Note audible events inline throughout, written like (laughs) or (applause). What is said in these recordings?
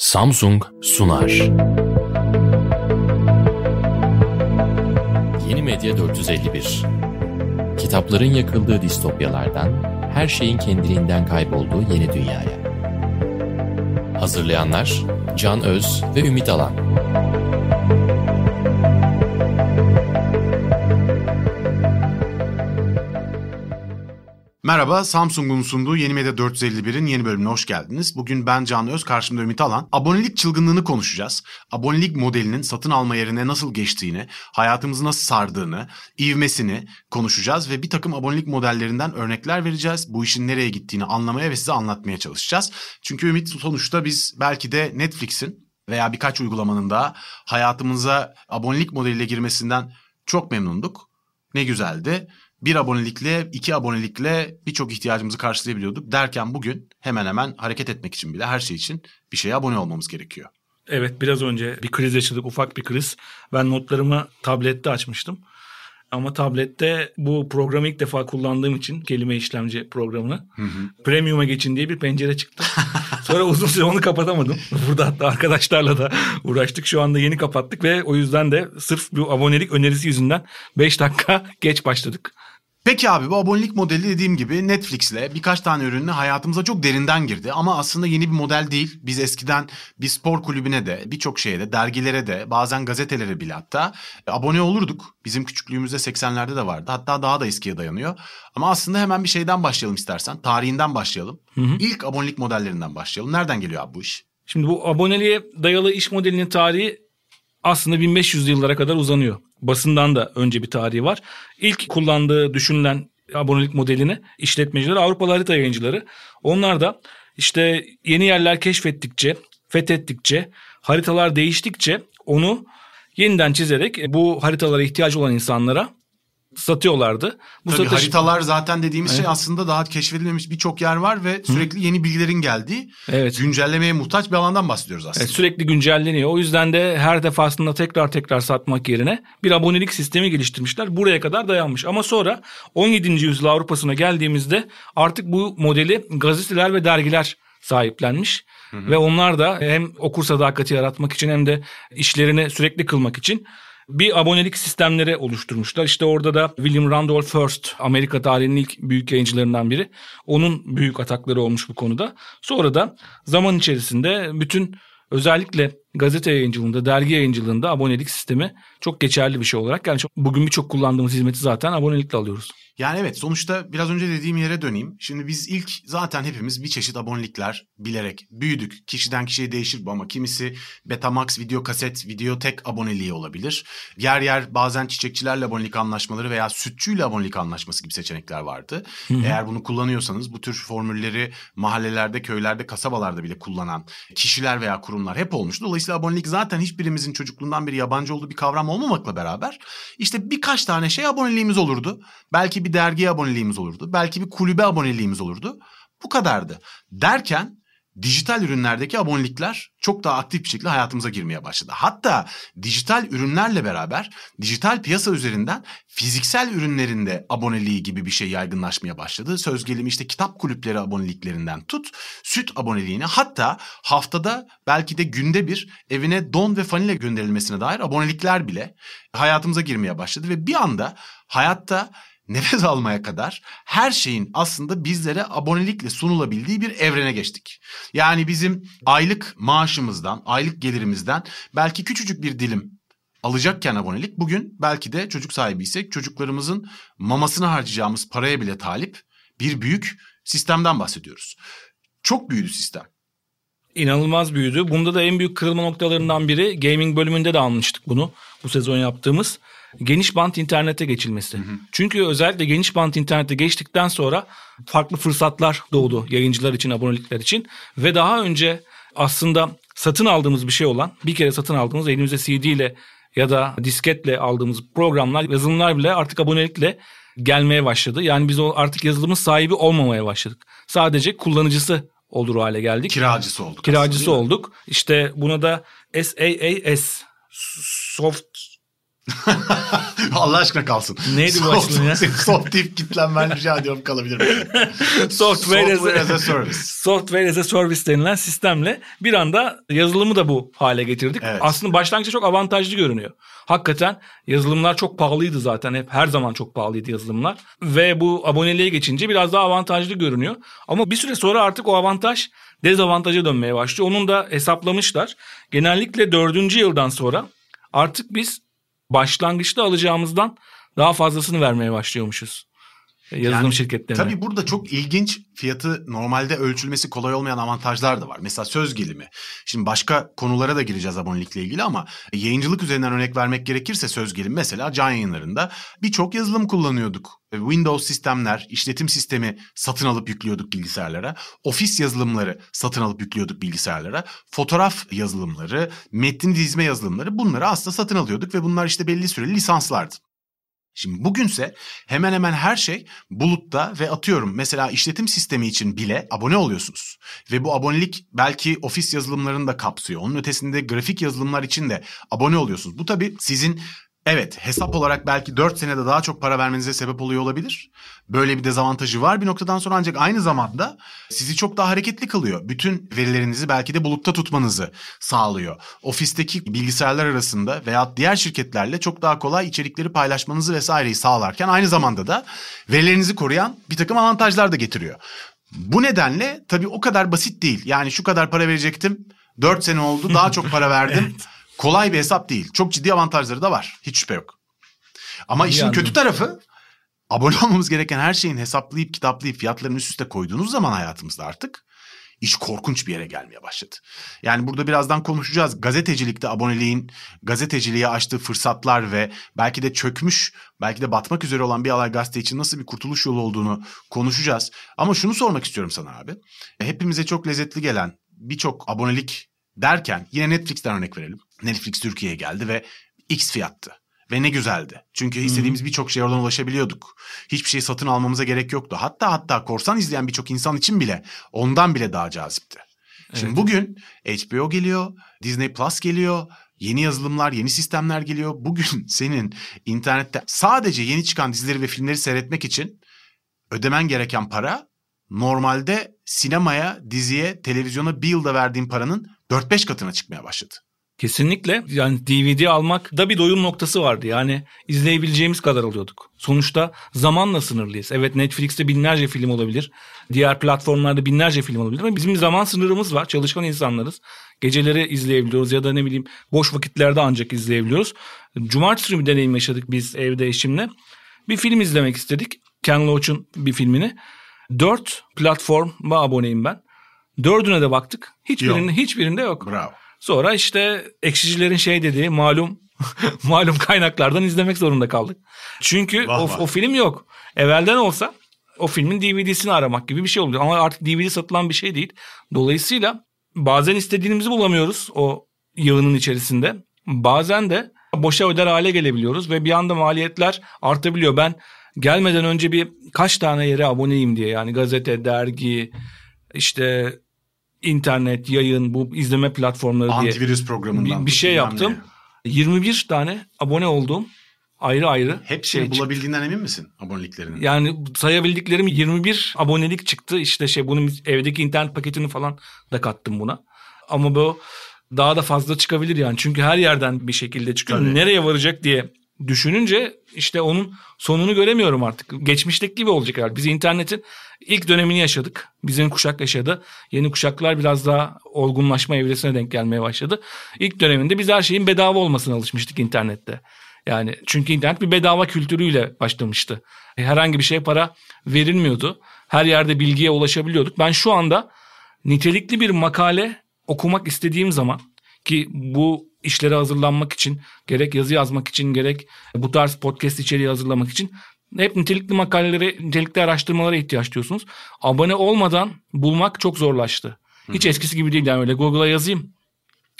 Samsung sunar. Yeni Medya 451 Kitapların yakıldığı distopyalardan, her şeyin kendiliğinden kaybolduğu yeni dünyaya. Hazırlayanlar Can Öz ve Ümit Alan. Merhaba, Samsung'un sunduğu Yeni Medya 451'in yeni bölümüne hoş geldiniz. Bugün ben Can Öz, karşımda Ümit Alan. Abonelik çılgınlığını konuşacağız. Abonelik modelinin satın alma yerine nasıl geçtiğini, hayatımızı nasıl sardığını, ivmesini konuşacağız ve bir takım abonelik modellerinden örnekler vereceğiz. Bu işin nereye gittiğini anlamaya ve size anlatmaya çalışacağız. Çünkü Ümit sonuçta biz belki de Netflix'in veya birkaç uygulamanın da hayatımıza abonelik modeliyle girmesinden çok memnunduk. Ne güzeldi bir abonelikle, iki abonelikle birçok ihtiyacımızı karşılayabiliyorduk. Derken bugün hemen hemen hareket etmek için bile her şey için bir şeye abone olmamız gerekiyor. Evet biraz önce bir kriz yaşadık ufak bir kriz. Ben notlarımı tablette açmıştım. Ama tablette bu programı ilk defa kullandığım için kelime işlemci programını hı hı. premium'a geçin diye bir pencere çıktı. (laughs) Sonra uzun süre onu kapatamadım. Burada hatta arkadaşlarla da uğraştık. Şu anda yeni kapattık ve o yüzden de sırf bu abonelik önerisi yüzünden 5 dakika geç başladık. Peki abi bu abonelik modeli dediğim gibi Netflix'le birkaç tane ürünle hayatımıza çok derinden girdi. Ama aslında yeni bir model değil. Biz eskiden bir spor kulübüne de birçok şeye de dergilere de bazen gazetelere bile hatta e, abone olurduk. Bizim küçüklüğümüzde 80'lerde de vardı. Hatta daha da eskiye dayanıyor. Ama aslında hemen bir şeyden başlayalım istersen. Tarihinden başlayalım. Hı hı. İlk abonelik modellerinden başlayalım. Nereden geliyor abi bu iş? Şimdi bu aboneliğe dayalı iş modelinin tarihi aslında 1500 yıllara kadar uzanıyor. Basından da önce bir tarihi var. İlk kullandığı düşünülen abonelik modelini işletmeciler Avrupalı harita yayıncıları. Onlar da işte yeni yerler keşfettikçe, fethettikçe, haritalar değiştikçe onu yeniden çizerek bu haritalara ihtiyacı olan insanlara satıyorlardı. Bu Tabii satış... haritalar zaten dediğimiz şey evet. şey aslında daha keşfedilmemiş birçok yer var ve sürekli Hı. yeni bilgilerin geldiği, evet. güncellemeye muhtaç bir alandan bahsediyoruz aslında. Evet, sürekli güncelleniyor. O yüzden de her defasında tekrar tekrar satmak yerine bir abonelik sistemi geliştirmişler. Buraya kadar dayanmış. Ama sonra 17. yüzyıl Avrupa'sına geldiğimizde artık bu modeli gazeteler ve dergiler sahiplenmiş. Hı hı. Ve onlar da hem okur sadakati yaratmak için hem de işlerini sürekli kılmak için bir abonelik sistemleri oluşturmuşlar. İşte orada da William Randolph Hearst Amerika tarihinin ilk büyük yayıncılarından biri. Onun büyük atakları olmuş bu konuda. Sonra da zaman içerisinde bütün özellikle gazete yayıncılığında, dergi yayıncılığında abonelik sistemi çok geçerli bir şey olarak. Yani bugün birçok kullandığımız hizmeti zaten abonelikle alıyoruz. Yani evet sonuçta biraz önce dediğim yere döneyim. Şimdi biz ilk zaten hepimiz bir çeşit abonelikler bilerek büyüdük. Kişiden kişiye değişir bu ama kimisi Betamax video kaset video tek aboneliği olabilir. Yer yer bazen çiçekçilerle abonelik anlaşmaları veya sütçüyle abonelik anlaşması gibi seçenekler vardı. Hı-hı. Eğer bunu kullanıyorsanız bu tür formülleri mahallelerde, köylerde, kasabalarda bile kullanan kişiler veya kurumlar hep olmuştu. Dolayısıyla abonelik zaten hiçbirimizin çocukluğundan beri yabancı olduğu bir kavram olmamakla beraber işte birkaç tane şey aboneliğimiz olurdu. Belki bir bir dergi aboneliğimiz olurdu. Belki bir kulübe aboneliğimiz olurdu. Bu kadardı. Derken dijital ürünlerdeki abonelikler çok daha aktif bir şekilde hayatımıza girmeye başladı. Hatta dijital ürünlerle beraber dijital piyasa üzerinden fiziksel ürünlerinde aboneliği gibi bir şey yaygınlaşmaya başladı. Söz gelimi işte kitap kulüpleri aboneliklerinden tut, süt aboneliğine hatta haftada belki de günde bir evine don ve fanile gönderilmesine dair abonelikler bile hayatımıza girmeye başladı ve bir anda hayatta nefes almaya kadar her şeyin aslında bizlere abonelikle sunulabildiği bir evrene geçtik. Yani bizim aylık maaşımızdan, aylık gelirimizden belki küçücük bir dilim alacakken abonelik bugün belki de çocuk sahibiysek çocuklarımızın mamasını harcayacağımız paraya bile talip bir büyük sistemden bahsediyoruz. Çok büyüdü sistem. İnanılmaz büyüdü. Bunda da en büyük kırılma noktalarından biri gaming bölümünde de almıştık bunu bu sezon yaptığımız geniş bant internete geçilmesi. Hı hı. Çünkü özellikle geniş bant internete geçtikten sonra farklı fırsatlar doğdu yayıncılar için, abonelikler için ve daha önce aslında satın aldığımız bir şey olan, bir kere satın aldığımız elimizde CD ile ya da disketle aldığımız programlar, yazılımlar bile artık abonelikle gelmeye başladı. Yani biz artık yazılımın sahibi olmamaya başladık. Sadece kullanıcısı olur hale geldik. Kiracısı olduk. Kiracısı olduk. İşte buna da SaaS Soft (laughs) Allah aşkına kalsın. Neydi bu Soft- açılım ya? (laughs) Soft deyip kitlenmen rica ediyorum kalabilir mi? (laughs) Software, Software as, a service. Software as a service denilen sistemle bir anda yazılımı da bu hale getirdik. Evet. Aslında başlangıçta çok avantajlı görünüyor. Hakikaten yazılımlar çok pahalıydı zaten. Hep her zaman çok pahalıydı yazılımlar. Ve bu aboneliğe geçince biraz daha avantajlı görünüyor. Ama bir süre sonra artık o avantaj dezavantaja dönmeye başlıyor. Onun da hesaplamışlar. Genellikle dördüncü yıldan sonra artık biz başlangıçta alacağımızdan daha fazlasını vermeye başlıyormuşuz. Yazılım Yani şirketlerine. Tabii burada çok ilginç fiyatı normalde ölçülmesi kolay olmayan avantajlar da var. Mesela söz gelimi. Şimdi başka konulara da gireceğiz abonelikle ilgili ama yayıncılık üzerinden örnek vermek gerekirse söz gelimi mesela can yayınlarında birçok yazılım kullanıyorduk. Windows sistemler, işletim sistemi satın alıp yüklüyorduk bilgisayarlara. Ofis yazılımları satın alıp yüklüyorduk bilgisayarlara. Fotoğraf yazılımları, metin dizme yazılımları bunları aslında satın alıyorduk ve bunlar işte belli süreli lisanslardı. Şimdi bugünse hemen hemen her şey bulutta ve atıyorum mesela işletim sistemi için bile abone oluyorsunuz. Ve bu abonelik belki ofis yazılımlarını da kapsıyor. Onun ötesinde grafik yazılımlar için de abone oluyorsunuz. Bu tabii sizin evet hesap olarak belki 4 senede daha çok para vermenize sebep oluyor olabilir. Böyle bir dezavantajı var bir noktadan sonra ancak aynı zamanda sizi çok daha hareketli kılıyor. Bütün verilerinizi belki de bulutta tutmanızı sağlıyor. Ofisteki bilgisayarlar arasında veya diğer şirketlerle çok daha kolay içerikleri paylaşmanızı vesaireyi sağlarken aynı zamanda da verilerinizi koruyan bir takım avantajlar da getiriyor. Bu nedenle tabii o kadar basit değil. Yani şu kadar para verecektim. 4 sene oldu daha çok para (laughs) verdim. Kolay bir hesap değil. Çok ciddi avantajları da var. Hiç şüphe yok. Ama İyi işin anladım. kötü tarafı abone olmamız gereken her şeyin hesaplayıp kitaplayıp fiyatlarını üst üste koyduğunuz zaman hayatımızda artık iş korkunç bir yere gelmeye başladı. Yani burada birazdan konuşacağız. Gazetecilikte aboneliğin gazeteciliğe açtığı fırsatlar ve belki de çökmüş, belki de batmak üzere olan bir alay gazete için nasıl bir kurtuluş yolu olduğunu konuşacağız. Ama şunu sormak istiyorum sana abi. Hepimize çok lezzetli gelen birçok abonelik derken yine Netflix'ten örnek verelim. Netflix Türkiye'ye geldi ve X fiyattı. Ve ne güzeldi. Çünkü istediğimiz birçok şeye oradan ulaşabiliyorduk. Hiçbir şey satın almamıza gerek yoktu. Hatta hatta korsan izleyen birçok insan için bile ondan bile daha cazipti. Şimdi Evet. bugün HBO geliyor, Disney Plus geliyor, yeni yazılımlar, yeni sistemler geliyor. Bugün (laughs) senin internette sadece yeni çıkan dizileri ve filmleri seyretmek için ödemen gereken para normalde sinemaya, diziye, televizyona bir yılda verdiğin paranın 4-5 katına çıkmaya başladı. Kesinlikle yani DVD almak da bir doyum noktası vardı. Yani izleyebileceğimiz kadar alıyorduk. Sonuçta zamanla sınırlıyız. Evet Netflix'te binlerce film olabilir. Diğer platformlarda binlerce film olabilir ama bizim zaman sınırımız var. Çalışkan insanlarız. Geceleri izleyebiliyoruz ya da ne bileyim boş vakitlerde ancak izleyebiliyoruz. Cumartesi günü bir deneyim yaşadık biz evde eşimle. Bir film izlemek istedik. Ken Loach'un bir filmini. Dört platforma aboneyim ben. Dördüne de baktık. Hiçbirinde, hiçbirinde yok. Bravo. Sonra işte ekşicilerin şey dediği malum (laughs) malum kaynaklardan izlemek zorunda kaldık. Çünkü Vah o, vah. o film yok. Evvelden olsa o filmin DVD'sini aramak gibi bir şey oluyor. Ama artık DVD satılan bir şey değil. Dolayısıyla bazen istediğimizi bulamıyoruz o yığının içerisinde. Bazen de boşa öder hale gelebiliyoruz ve bir anda maliyetler artabiliyor. Ben gelmeden önce bir kaç tane yere aboneyim diye yani gazete, dergi, işte internet, yayın, bu izleme platformları diye Antivirüs programından. bir, bir şey yaptım. ne. 21 tane abone olduğum ayrı ayrı Hepsini şey çıktı. bulabildiğinden emin misin aboneliklerini? Yani sayabildiklerim 21 abonelik çıktı. İşte şey bunun evdeki internet paketini falan da kattım buna. Ama bu daha da fazla çıkabilir yani. Çünkü her yerden bir şekilde çıkıyor. Tabii. Nereye varacak diye düşününce işte onun sonunu göremiyorum artık. Geçmişteki gibi olacak herhalde. Biz internetin ilk dönemini yaşadık. Bizim kuşak yaşadı. Yeni kuşaklar biraz daha olgunlaşma evresine denk gelmeye başladı. İlk döneminde biz her şeyin bedava olmasına alışmıştık internette. Yani çünkü internet bir bedava kültürüyle başlamıştı. Herhangi bir şeye para verilmiyordu. Her yerde bilgiye ulaşabiliyorduk. Ben şu anda nitelikli bir makale okumak istediğim zaman ki bu işlere hazırlanmak için gerek yazı yazmak için gerek bu tarz podcast içeriği hazırlamak için hep nitelikli makalelere, nitelikli araştırmalara ihtiyaç duyuyorsunuz. Abone olmadan bulmak çok zorlaştı. Hiç eskisi gibi değil yani öyle Google'a yazayım.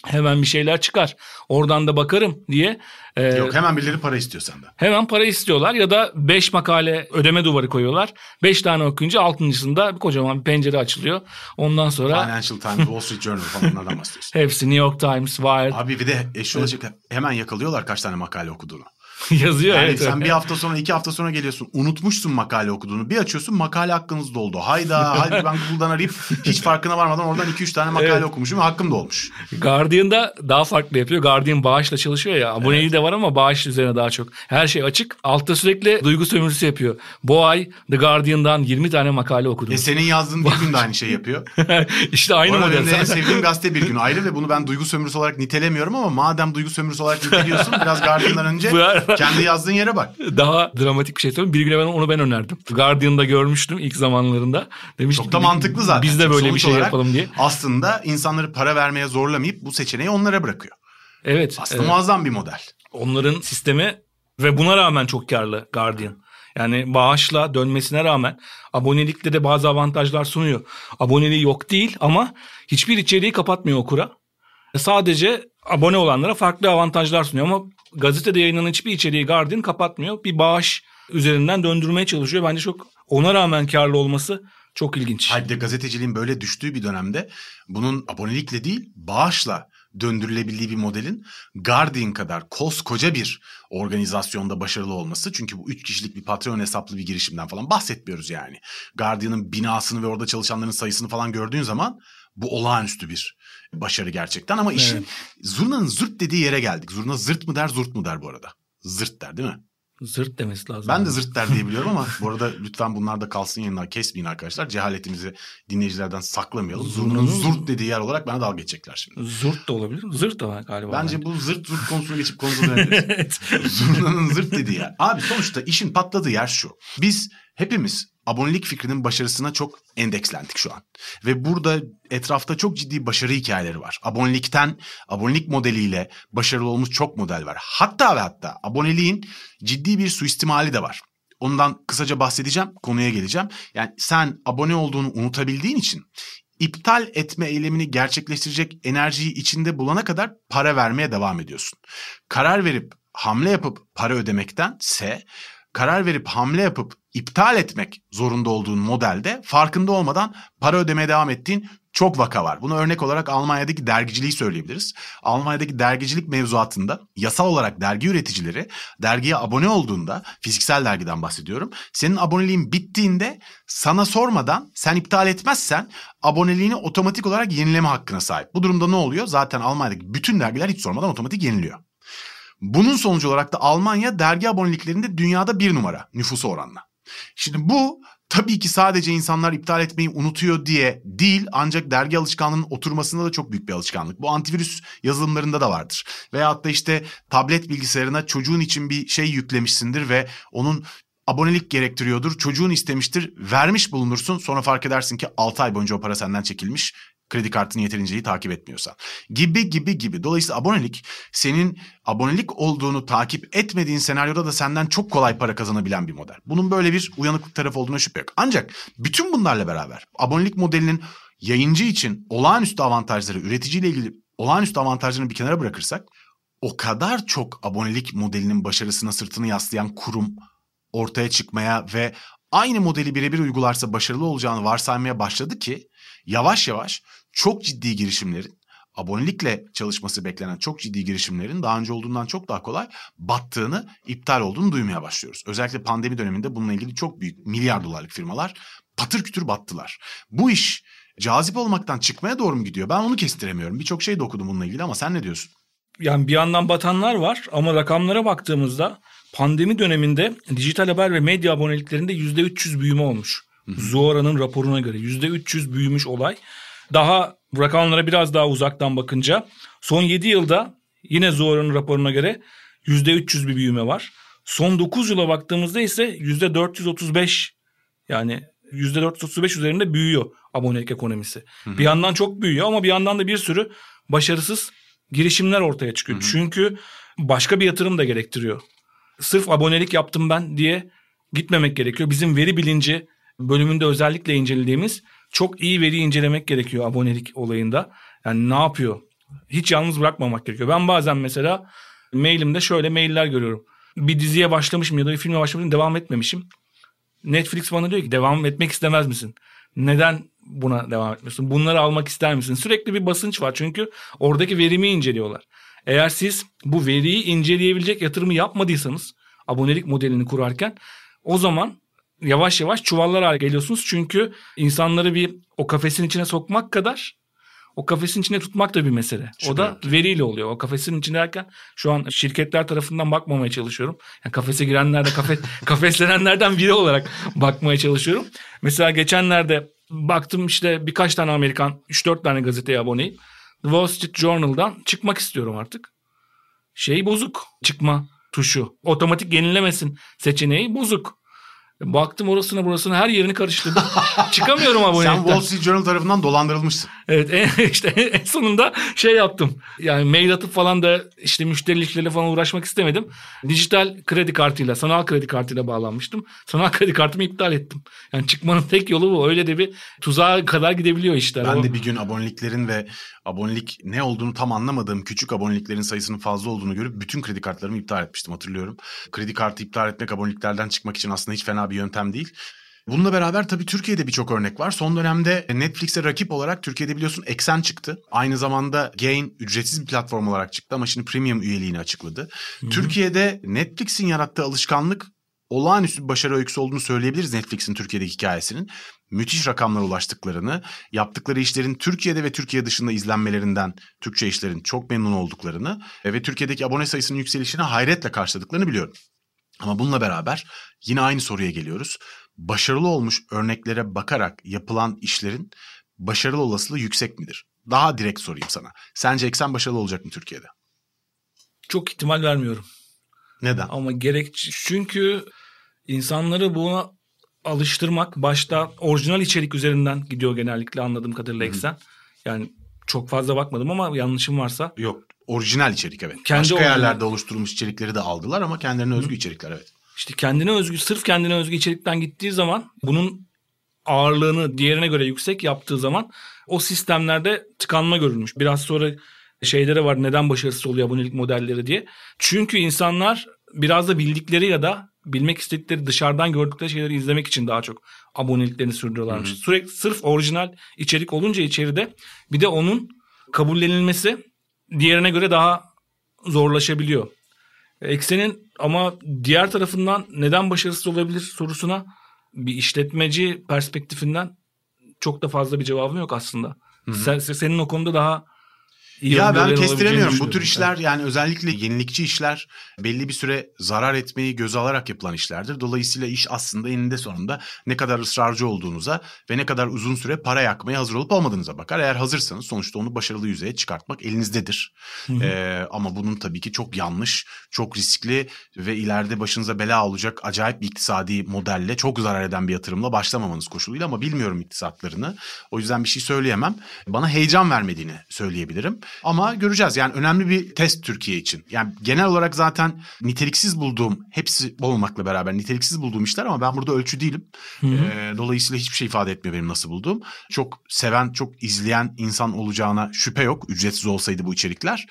Hemen bir şeyler çıkar. Oradan da bakarım diye. e, Yok hemen birileri para istiyor senden. Hemen para istiyorlar ya da 5 makale ödeme duvarı koyuyorlar. 5 tane okuyunca altıncısında bir kocaman bir pencere açılıyor. Ondan sonra Financial Times, Wall Street Journal falan onlardan bahsediyorsun. (laughs) hepsi New York Times, Wired. Abi bir de eşi olacak hemen yakalıyorlar kaç tane makale okuduğunu. (laughs) Yazıyor Yani evet. sen bir hafta sonra iki hafta sonra geliyorsun unutmuşsun makale okuduğunu bir açıyorsun makale hakkınız doldu. Hayda (laughs) halbuki ben Google'dan arayıp hiç farkına varmadan oradan iki üç tane makale Evet. okumuşum ve hakkım da olmuş. Guardian'da daha farklı yapıyor. Guardian bağışla çalışıyor ya. Aboneliği de var ama bağış üzerine daha çok. Her şey açık. Altta sürekli duygu sömürüsü yapıyor. Bu ay The Guardian'dan 20 tane makale okudum. E senin yazdığın bir gün de aynı şey yapıyor. (laughs) işte aynı model. benim en sevdiğim gazete bir gün ayrı ve bunu ben duygu sömürüsü olarak nitelemiyorum ama madem duygu sömürüsü olarak niteliyorsun biraz Guardian'dan önce (laughs) kendi yazdığın yere bak. Daha dramatik bir şey söyleyeyim. Bir güne ben onu ben önerdim. Guardian'da görmüştüm ilk zamanlarında. Demiştim Çok da mantıklı zaten. Biz de böyle bir sonuç şey olarak yapalım diye. Aslında insanları para vermeye zorlamayıp bu seçeneği onlara bırakıyor. Evet. Aslında evet. muazzam bir model. Onların sistemi ve buna rağmen çok karlı Guardian. Yani bağışla dönmesine rağmen abonelikte de bazı avantajlar sunuyor. Aboneliği yok değil ama hiçbir içeriği kapatmıyor okura. Sadece abone olanlara farklı avantajlar sunuyor ama gazetede yayınlanan hiçbir içeriği Guardian kapatmıyor. Bir bağış üzerinden döndürmeye çalışıyor. Bence çok ona rağmen karlı olması çok ilginç. De gazeteciliğin böyle düştüğü bir dönemde bunun abonelikle değil bağışla döndürülebildiği bir modelin Guardian kadar koskoca bir organizasyonda başarılı olması. Çünkü bu üç kişilik bir patron hesaplı bir girişimden falan bahsetmiyoruz yani. Guardian'ın binasını ve orada çalışanların sayısını falan gördüğün zaman bu olağanüstü bir başarı gerçekten. Ama işin Evet. zurnanın zırt dediği yere geldik. Zurna zırt mı der zurt mu der bu arada? Zırt der değil mi? Zırt demesi lazım. Ben de zırt der diye (laughs) biliyorum ama bu arada lütfen bunlar da kalsın yayınlar kesmeyin arkadaşlar. Cehaletimizi dinleyicilerden saklamayalım. Zurnanın zurt dediği yer olarak bana dalga geçecekler şimdi. Zurt da olabilir. Zırt da var galiba. Bence bu zırt zurt konusuna geçip (laughs) konumuza dönebiliriz. evet. Zurnanın zırt dediği yer. Abi sonuçta işin patladığı yer şu. Biz hepimiz abonelik fikrinin başarısına çok endekslendik şu an. Ve burada etrafta çok ciddi başarı hikayeleri var. Abonelikten, abonelik modeliyle başarılı olmuş çok model var. Hatta ve hatta aboneliğin ciddi bir suistimali de var. Ondan kısaca bahsedeceğim, konuya geleceğim. Yani sen abone olduğunu unutabildiğin için iptal etme eylemini gerçekleştirecek enerjiyi içinde bulana kadar para vermeye devam ediyorsun. Karar verip hamle yapıp para ödemektense karar verip hamle yapıp iptal etmek zorunda olduğun modelde farkında olmadan para ödemeye devam ettiğin çok vaka var. Bunu örnek olarak Almanya'daki dergiciliği söyleyebiliriz. Almanya'daki dergicilik mevzuatında yasal olarak dergi üreticileri dergiye abone olduğunda fiziksel dergiden bahsediyorum. Senin aboneliğin bittiğinde sana sormadan sen iptal etmezsen aboneliğini otomatik olarak yenileme hakkına sahip. Bu durumda ne oluyor? Zaten Almanya'daki bütün dergiler hiç sormadan otomatik yeniliyor. Bunun sonucu olarak da Almanya dergi aboneliklerinde dünyada bir numara nüfusu oranla. Şimdi bu tabii ki sadece insanlar iptal etmeyi unutuyor diye değil ancak dergi alışkanlığının oturmasında da çok büyük bir alışkanlık. Bu antivirüs yazılımlarında da vardır. Veyahut da işte tablet bilgisayarına çocuğun için bir şey yüklemişsindir ve onun abonelik gerektiriyordur. Çocuğun istemiştir, vermiş bulunursun. Sonra fark edersin ki 6 ay boyunca o para senden çekilmiş. Kredi kartını yeterince iyi takip etmiyorsan. Gibi gibi gibi. Dolayısıyla abonelik senin abonelik olduğunu takip etmediğin senaryoda da senden çok kolay para kazanabilen bir model. Bunun böyle bir uyanıklık tarafı olduğuna şüphe yok. Ancak bütün bunlarla beraber abonelik modelinin yayıncı için olağanüstü avantajları, üreticiyle ilgili olağanüstü avantajlarını bir kenara bırakırsak o kadar çok abonelik modelinin başarısına sırtını yaslayan kurum ortaya çıkmaya ve aynı modeli birebir uygularsa başarılı olacağını varsaymaya başladı ki yavaş yavaş çok ciddi girişimlerin abonelikle çalışması beklenen çok ciddi girişimlerin daha önce olduğundan çok daha kolay battığını, iptal olduğunu duymaya başlıyoruz. Özellikle pandemi döneminde bununla ilgili çok büyük milyar dolarlık firmalar patır kütür battılar. Bu iş cazip olmaktan çıkmaya doğru mu gidiyor? Ben onu kestiremiyorum. Birçok şey de okudum bununla ilgili ama sen ne diyorsun? Yani bir yandan batanlar var ama rakamlara baktığımızda pandemi döneminde dijital haber ve medya aboneliklerinde %300 büyüme olmuş. Zuora'nın raporuna göre %300 büyümüş olay. Daha rakamlara biraz daha uzaktan bakınca son 7 yılda yine Zuora'nın raporuna göre %300 bir büyüme var. Son 9 yıla baktığımızda ise %435 yani %435 üzerinde büyüyor abonelik ekonomisi. Bir yandan çok büyüyor ama bir yandan da bir sürü başarısız girişimler ortaya çıkıyor. Çünkü başka bir yatırım da gerektiriyor. Sırf abonelik yaptım ben diye gitmemek gerekiyor. Bizim veri bilinci bölümünde özellikle incelediğimiz çok iyi veri incelemek gerekiyor abonelik olayında. Yani ne yapıyor? Hiç yalnız bırakmamak gerekiyor. Ben bazen mesela mailimde şöyle mailler görüyorum. Bir diziye başlamışım ya da bir filme başlamışım devam etmemişim. Netflix bana diyor ki devam etmek istemez misin? Neden buna devam etmiyorsun? Bunları almak ister misin? Sürekli bir basınç var çünkü oradaki verimi inceliyorlar. Eğer siz bu veriyi inceleyebilecek yatırımı yapmadıysanız abonelik modelini kurarken o zaman yavaş yavaş çuvallar hale geliyorsunuz. Çünkü insanları bir o kafesin içine sokmak kadar o kafesin içine tutmak da bir mesele. Şüphe o da yok. veriyle oluyor. O kafesin içinde derken şu an şirketler tarafından bakmamaya çalışıyorum. Yani kafese girenler de kafe, (laughs) kafeslenenlerden biri olarak bakmaya çalışıyorum. Mesela geçenlerde baktım işte birkaç tane Amerikan 3-4 tane gazeteye aboneyim. The Wall Street Journal'dan çıkmak istiyorum artık. Şey bozuk çıkma tuşu. Otomatik yenilemesin seçeneği bozuk. Baktım orasına burasına her yerini karıştırdım. (laughs) Çıkamıyorum Sen abonelikten. Wall Street Journal tarafından dolandırılmışsın. Evet en, (laughs) işte en sonunda şey yaptım. Yani mail atıp falan da işte müşteri ilişkileriyle falan uğraşmak istemedim. Dijital kredi kartıyla, sanal kredi kartıyla bağlanmıştım. Sanal (laughs) kredi kartımı iptal ettim. Yani çıkmanın tek yolu bu. Öyle de bir tuzağa kadar gidebiliyor işler. Ben O- de bir gün aboneliklerin ve abonelik ne olduğunu tam anlamadığım küçük aboneliklerin sayısının fazla olduğunu görüp bütün kredi kartlarımı iptal etmiştim hatırlıyorum. Kredi kartı iptal etmek aboneliklerden çıkmak için aslında hiç fena bir yöntem değil. Bununla beraber tabii Türkiye'de birçok örnek var. Son dönemde Netflix'e rakip olarak Türkiye'de biliyorsun Eksen çıktı. Aynı zamanda Gain ücretsiz bir platform olarak çıktı ama şimdi premium üyeliğini açıkladı. Türkiye'de Netflix'in yarattığı alışkanlık olağanüstü bir başarı öyküsü olduğunu söyleyebiliriz Netflix'in Türkiye'deki hikayesinin. Müthiş rakamlara ulaştıklarını, yaptıkları işlerin Türkiye'de ve Türkiye dışında izlenmelerinden Türkçe işlerin çok memnun olduklarını ve Türkiye'deki abone sayısının yükselişine hayretle karşıladıklarını biliyorum. Ama bununla beraber yine aynı soruya geliyoruz. Başarılı olmuş örneklere bakarak yapılan işlerin başarılı olasılığı yüksek midir? Daha direkt sorayım sana. Sence Eksen başarılı olacak mı Türkiye'de? çok ihtimal vermiyorum. Neden? Ama gerek çünkü insanları buna alıştırmak başta orijinal içerik üzerinden gidiyor genellikle anladığım kadarıyla eksen. Yani çok fazla bakmadım ama yanlışım varsa. Yok orijinal içerik evet. Kendi Başka orijinal. yerlerde oluşturulmuş içerikleri de aldılar ama kendilerine özgü içerikler evet. İşte kendine özgü, sırf kendine özgü içerikten gittiği zaman bunun ağırlığını diğerine göre yüksek yaptığı zaman o sistemlerde tıkanma görülmüş. Biraz sonra şeyleri var neden başarısız oluyor abonelik modelleri diye. Çünkü insanlar biraz da bildikleri ya da bilmek istedikleri dışarıdan gördükleri şeyleri izlemek için daha çok aboneliklerini sürdürüyorlarmış. Sürekli sırf orijinal içerik olunca içeride bir de onun kabullenilmesi diğerine göre daha zorlaşabiliyor. Eksenin ama diğer tarafından neden başarısız olabilir sorusuna bir işletmeci perspektifinden çok da fazla bir cevabım yok aslında. Sen, senin o konuda daha Ya ben kestiremiyorum. Bu tür işler yani özellikle yenilikçi işler belli bir süre zarar etmeyi göze alarak yapılan işlerdir. Dolayısıyla iş aslında eninde sonunda ne kadar ısrarcı olduğunuza ve ne kadar uzun süre para yakmaya hazır olup olmadığınıza bakar. Eğer hazırsanız sonuçta onu başarılı yüzeye çıkartmak elinizdedir. Ee, ama bunun tabii ki çok yanlış, çok riskli ve ileride başınıza bela olacak acayip bir iktisadi modelle çok zarar eden bir yatırımla başlamamanız koşuluyla ama bilmiyorum iktisatlarını. O yüzden bir şey söyleyemem. Bana heyecan vermediğini söyleyebilirim. Ama göreceğiz. Yani önemli bir test Türkiye için. Yani genel olarak zaten niteliksiz bulduğum, hepsi olmakla beraber niteliksiz bulduğum işler ama ben burada ölçü değilim. Ee, dolayısıyla hiçbir şey ifade etmiyor benim nasıl bulduğum. Çok seven, çok izleyen insan olacağına şüphe yok. Ücretsiz olsaydı bu içerikler.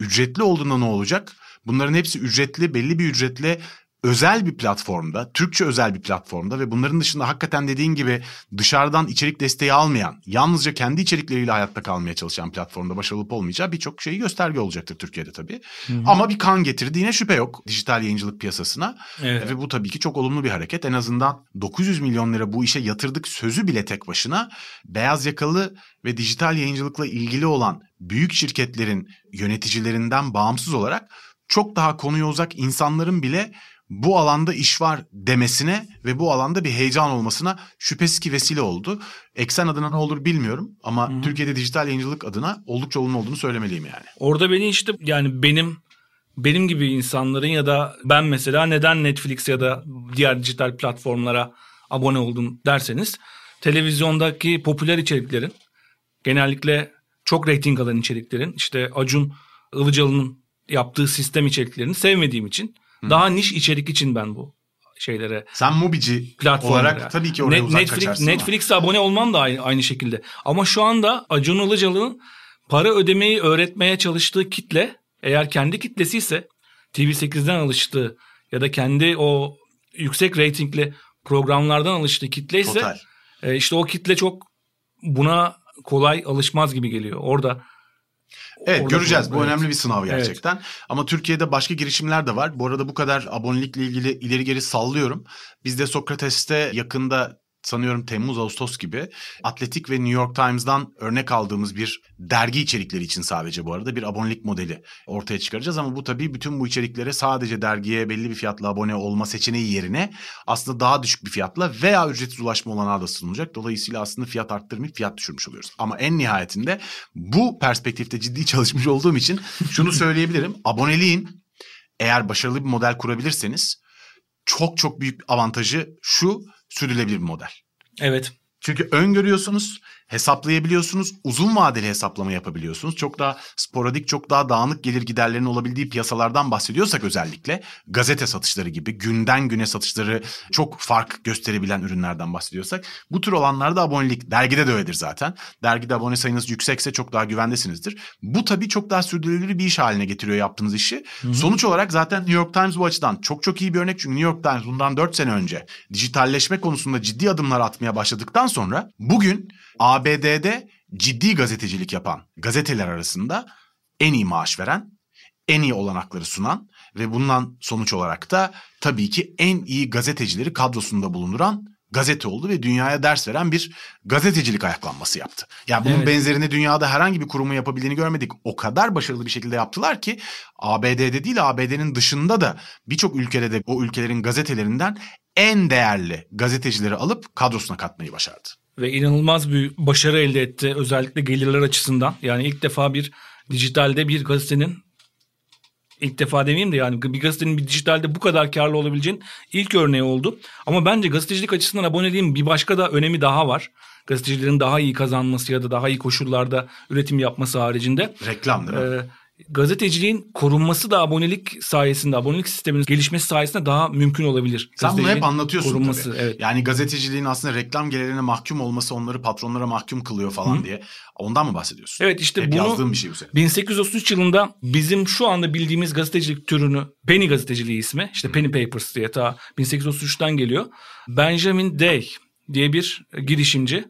Ücretli olduğunda ne olacak? Bunların hepsi ücretli, belli bir ücretle özel bir platformda, Türkçe özel bir platformda ve bunların dışında hakikaten dediğin gibi dışarıdan içerik desteği almayan, yalnızca kendi içerikleriyle hayatta kalmaya çalışan platformda başarılı olmayacağı birçok şeyi gösterge olacaktır Türkiye'de tabii. Ama bir kan getirdiğine şüphe yok dijital yayıncılık piyasasına. Evet. Ve bu tabii ki çok olumlu bir hareket. En azından 900 milyon lira bu işe yatırdık sözü bile tek başına beyaz yakalı ve dijital yayıncılıkla ilgili olan büyük şirketlerin yöneticilerinden bağımsız olarak çok daha konuya uzak insanların bile bu alanda iş var demesine ve bu alanda bir heyecan olmasına şüphesiz ki vesile oldu. Eksen adına ne olur bilmiyorum ama Türkiye'de dijital yayıncılık adına oldukça olumlu olduğunu söylemeliyim yani. Orada beni işte yani benim benim gibi insanların ya da ben mesela neden Netflix ya da diğer dijital platformlara abone oldum derseniz televizyondaki popüler içeriklerin genellikle çok reyting alan içeriklerin işte Acun Ilıcalı'nın yaptığı sistem içeriklerini sevmediğim için daha niş içerik için ben bu şeylere Sen platformlara. olarak tabii ki oraya Net- uzak Netflix, kaçarsın. Netflix'e abone olmam da aynı, aynı şekilde. Ama şu anda Acun Ilıcalı'nın para ödemeyi öğretmeye çalıştığı kitle eğer kendi kitlesi ise TV8'den alıştığı ya da kendi o yüksek reytingli programlardan alıştığı kitle ise e, işte o kitle çok buna kolay alışmaz gibi geliyor. Orada Evet göreceğiz. Bu evet. önemli bir sınav gerçekten. Ama Türkiye'de başka girişimler de var. Bu arada bu kadar abonelikle ilgili ileri geri sallıyorum. Biz de Sokrates'te yakında sanıyorum Temmuz Ağustos gibi Atletik ve New York Times'dan örnek aldığımız bir dergi içerikleri için sadece bu arada bir abonelik modeli ortaya çıkaracağız ama bu tabii bütün bu içeriklere sadece dergiye belli bir fiyatla abone olma seçeneği yerine aslında daha düşük bir fiyatla veya ücretsiz ulaşma olanağı da sunulacak. Dolayısıyla aslında fiyat arttırmayıp fiyat düşürmüş oluyoruz. Ama en nihayetinde bu perspektifte ciddi (laughs) çalışmış olduğum için şunu söyleyebilirim. Aboneliğin eğer başarılı bir model kurabilirseniz çok çok büyük avantajı şu sürdürülebilir bir model. evet Çünkü öngörüyorsunuz, hesaplayabiliyorsunuz, uzun vadeli hesaplama yapabiliyorsunuz. Çok daha sporadik, çok daha dağınık gelir giderlerinin olabildiği piyasalardan bahsediyorsak özellikle gazete satışları gibi günden güne satışları çok fark gösterebilen ürünlerden bahsediyorsak bu tür olanlarda abonelik dergide de öyledir zaten. Dergide abone sayınız yüksekse çok daha güvendesinizdir. Bu tabii çok daha sürdürülebilir bir iş haline getiriyor yaptığınız işi. Sonuç olarak zaten New York Times bu açıdan çok çok iyi bir örnek. Çünkü New York Times bundan 4 sene önce dijitalleşme konusunda ciddi adımlar atmaya başladıktan sonra bugün ABD'de ciddi gazetecilik yapan gazeteler arasında en iyi maaş veren, en iyi olanakları sunan ve bundan sonuç olarak da tabii ki en iyi gazetecileri kadrosunda bulunduran gazete oldu ve dünyaya ders veren bir gazetecilik ayaklanması yaptı. Yani bunun Evet. benzerini dünyada herhangi bir kurumun yapabildiğini görmedik. O kadar başarılı bir şekilde yaptılar ki ABD'de değil ABD'nin dışında da birçok ülkede de o ülkelerin gazetelerinden en değerli gazetecileri alıp kadrosuna katmayı başardı. ve inanılmaz bir başarı elde etti özellikle gelirler açısından. Yani ilk defa bir dijitalde bir gazetenin ilk defa demeyeyim de yani bir gazetenin bir dijitalde bu kadar karlı olabileceğin ilk örneği oldu. Ama bence gazetecilik açısından aboneliğin bir başka da önemi daha var. Gazetecilerin daha iyi kazanması ya da daha iyi koşullarda üretim yapması haricinde. Reklam değil mi? Ee, gazeteciliğin korunması da abonelik sayesinde, abonelik sisteminin gelişmesi sayesinde daha mümkün olabilir. Sen bunu hep anlatıyorsun korunması, tabii. Evet. Yani gazeteciliğin aslında reklam gelirine mahkum olması onları patronlara mahkum kılıyor falan diye. Ondan mı bahsediyorsun? Evet işte Hep bunu yazdığım bir şey bu senin. 1833 yılında bizim şu anda bildiğimiz gazetecilik türünü penny gazeteciliği ismi işte penny papers diye ta 1833'ten geliyor. Benjamin Day diye bir girişimci.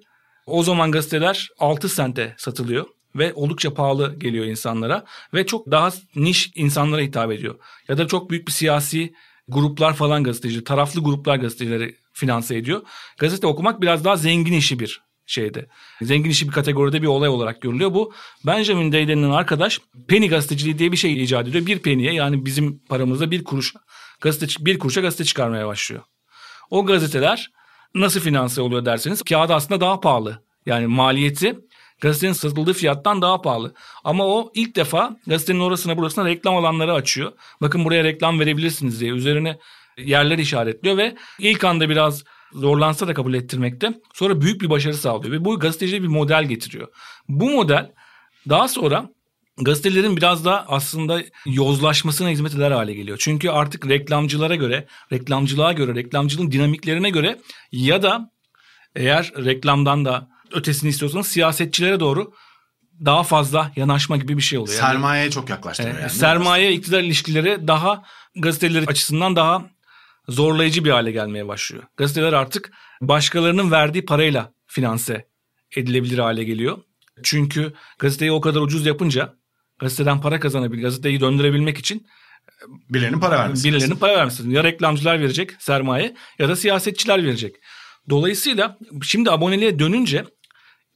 O zaman gazeteler 6 sente satılıyor ve oldukça pahalı geliyor insanlara ve çok daha niş insanlara hitap ediyor. Ya da çok büyük bir siyasi gruplar falan gazeteci, taraflı gruplar gazetecileri finanse ediyor. Gazete okumak biraz daha zengin işi bir şeyde. Zengin işi bir kategoride bir olay olarak görülüyor. Bu Benjamin Day denilen arkadaş penny gazeteciliği diye bir şey icat ediyor. Bir penny'e yani bizim paramızda bir kuruş gazete bir kuruşa gazete çıkarmaya başlıyor. O gazeteler nasıl finanse oluyor derseniz kağıdı aslında daha pahalı. Yani maliyeti gazetenin satıldığı fiyattan daha pahalı. Ama o ilk defa gazetenin orasına burasına reklam alanları açıyor. Bakın buraya reklam verebilirsiniz diye üzerine yerler işaretliyor ve ilk anda biraz zorlansa da kabul ettirmekte. Sonra büyük bir başarı sağlıyor ve bu gazeteciliğe bir model getiriyor. Bu model daha sonra gazetelerin biraz da aslında yozlaşmasına hizmet eder hale geliyor. Çünkü artık reklamcılara göre, reklamcılığa göre, reklamcılığın dinamiklerine göre ya da eğer reklamdan da ötesini istiyorsanız siyasetçilere doğru daha fazla yanaşma gibi bir şey oluyor. Yani, Sermayeye çok yaklaştırıyor e, yani. sermaye iktidar ilişkileri daha gazeteler açısından daha zorlayıcı bir hale gelmeye başlıyor. Gazeteler artık başkalarının verdiği parayla finanse edilebilir hale geliyor. Çünkü gazeteyi o kadar ucuz yapınca gazeteden para kazanabil, gazeteyi döndürebilmek için Birilerinin para vermesi. birilerinin para vermesi. Ya reklamcılar verecek sermaye ya da siyasetçiler verecek. Dolayısıyla şimdi aboneliğe dönünce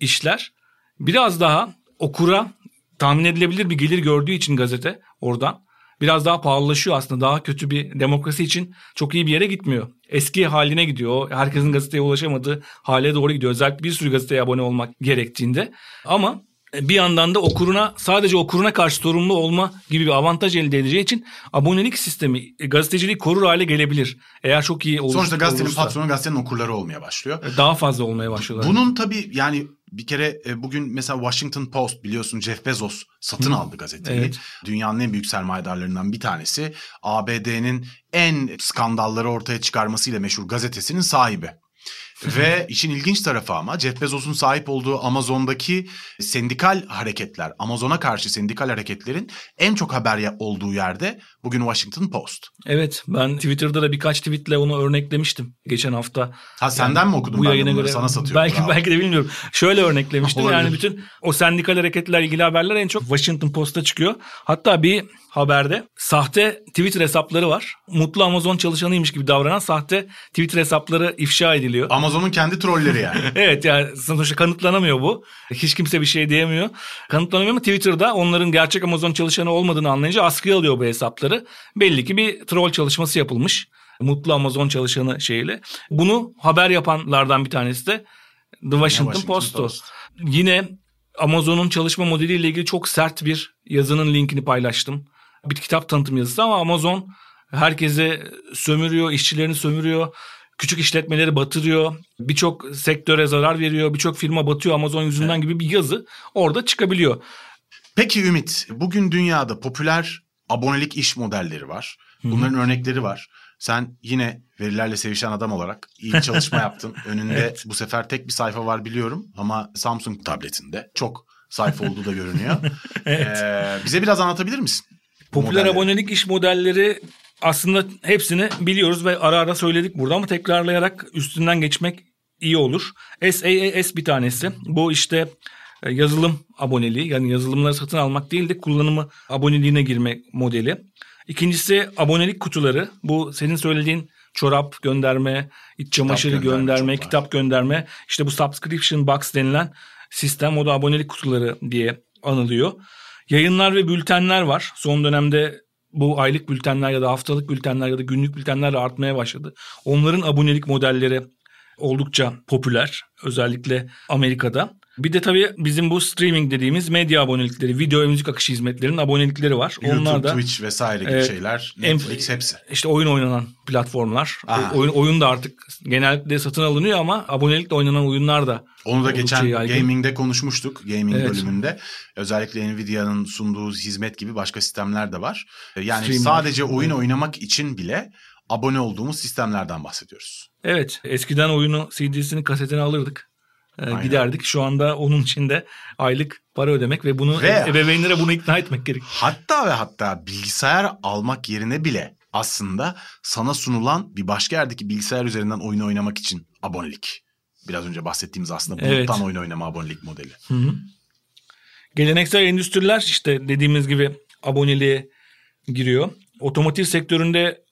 işler biraz daha okura tahmin edilebilir bir gelir gördüğü için gazete oradan biraz daha pahalılaşıyor aslında. Daha kötü bir demokrasi için çok iyi bir yere gitmiyor. Eski haline gidiyor. Herkesin gazeteye ulaşamadığı hale doğru gidiyor. Özellikle bir sürü gazeteye abone olmak gerektiğinde. Ama bir yandan da okuruna sadece okuruna karşı sorumlu olma gibi bir avantaj elde edeceği için abonelik sistemi e, gazeteciliği korur hale gelebilir. Eğer çok iyi olur, Sonuçta gazetenin olursa. patronu gazetenin okurları olmaya başlıyor. daha fazla olmaya başlıyorlar. Bunun tabii yani bir kere e, bugün mesela Washington Post biliyorsun Jeff Bezos satın aldı gazeteyi. Evet. Dünyanın en büyük sermayedarlarından bir tanesi. ABD'nin en skandalları ortaya çıkarmasıyla meşhur gazetesinin sahibi. (laughs) Ve işin ilginç tarafı ama Jeff Bezos'un sahip olduğu Amazon'daki sendikal hareketler, Amazon'a karşı sendikal hareketlerin en çok haber olduğu yerde bugün Washington Post. Evet ben Twitter'da da birkaç tweetle onu örneklemiştim geçen hafta. Ha senden yani, mi okudun? Bu yayına göre sana satıyorum. Belki bravo. belki de bilmiyorum. Şöyle örneklemiştim. yani bütün o sendikal hareketler ilgili haberler en çok Washington Post'ta çıkıyor. Hatta bir haberde sahte Twitter hesapları var. Mutlu Amazon çalışanıymış gibi davranan sahte Twitter hesapları ifşa ediliyor. Amazon'un kendi trolleri yani. (laughs) evet yani sonuçta kanıtlanamıyor bu. Hiç kimse bir şey diyemiyor. Kanıtlanamıyor ama Twitter'da onların gerçek Amazon çalışanı olmadığını anlayınca askıya alıyor bu hesapları. Belli ki bir troll çalışması yapılmış. Mutlu Amazon çalışanı şeyle. Bunu haber yapanlardan bir tanesi de The Washington, Washington Post'tu. Post. Yine Amazon'un çalışma modeliyle ilgili çok sert bir yazının linkini paylaştım bir kitap tanıtım yazısı ama Amazon herkese sömürüyor, işçilerini sömürüyor. Küçük işletmeleri batırıyor. Birçok sektöre zarar veriyor. Birçok firma batıyor Amazon yüzünden evet. gibi bir yazı orada çıkabiliyor. Peki Ümit, bugün dünyada popüler abonelik iş modelleri var. Bunların Hı-hı. örnekleri var. Sen yine verilerle sevişen adam olarak iyi bir çalışma yaptın. (laughs) Önünde evet. bu sefer tek bir sayfa var biliyorum ama Samsung tabletinde çok sayfa olduğu da görünüyor. (laughs) evet. ee, bize biraz anlatabilir misin? Popüler modelleri. abonelik iş modelleri aslında hepsini biliyoruz ve ara ara söyledik burada ama tekrarlayarak üstünden geçmek iyi olur. SaaS bir tanesi. Bu işte yazılım aboneliği yani yazılımları satın almak değil de kullanımı aboneliğine girme modeli. İkincisi abonelik kutuları. Bu senin söylediğin çorap gönderme, iç çamaşırı kitap gönderme, gönderme kitap gönderme. İşte bu subscription box denilen sistem o da abonelik kutuları diye anılıyor. Yayınlar ve bültenler var. Son dönemde bu aylık bültenler ya da haftalık bültenler ya da günlük bültenler artmaya başladı. Onların abonelik modelleri oldukça popüler. Özellikle Amerika'da. Bir de tabii bizim bu streaming dediğimiz medya abonelikleri, video ve müzik akışı hizmetlerinin abonelikleri var. YouTube, Onlar da, Twitch vesaire gibi e, şeyler, Netflix hepsi. İşte oyun oynanan platformlar. Aha. Oyun, oyun da artık genellikle satın alınıyor ama abonelikle oynanan oyunlar da Onu da geçen yaygın. gaming'de konuşmuştuk. Gaming evet. bölümünde. Özellikle Nvidia'nın sunduğu hizmet gibi başka sistemler de var. Yani Stream sadece oyun oynamak için bile abone olduğumuz sistemlerden bahsediyoruz. Evet. Eskiden oyunu CD'sini kasetini alırdık. Ee, Aynen. giderdik. Şu anda onun için de aylık para ödemek ve bunu ve, ebeveynlere bunu ikna etmek gerek. Hatta ve hatta bilgisayar almak yerine bile aslında sana sunulan bir başka yerdeki bilgisayar üzerinden oyun oynamak için abonelik. Biraz önce bahsettiğimiz aslında buluttan evet. oyun oynama abonelik modeli. Hı hı. Geleneksel endüstriler işte dediğimiz gibi aboneliğe giriyor. Otomotiv sektöründe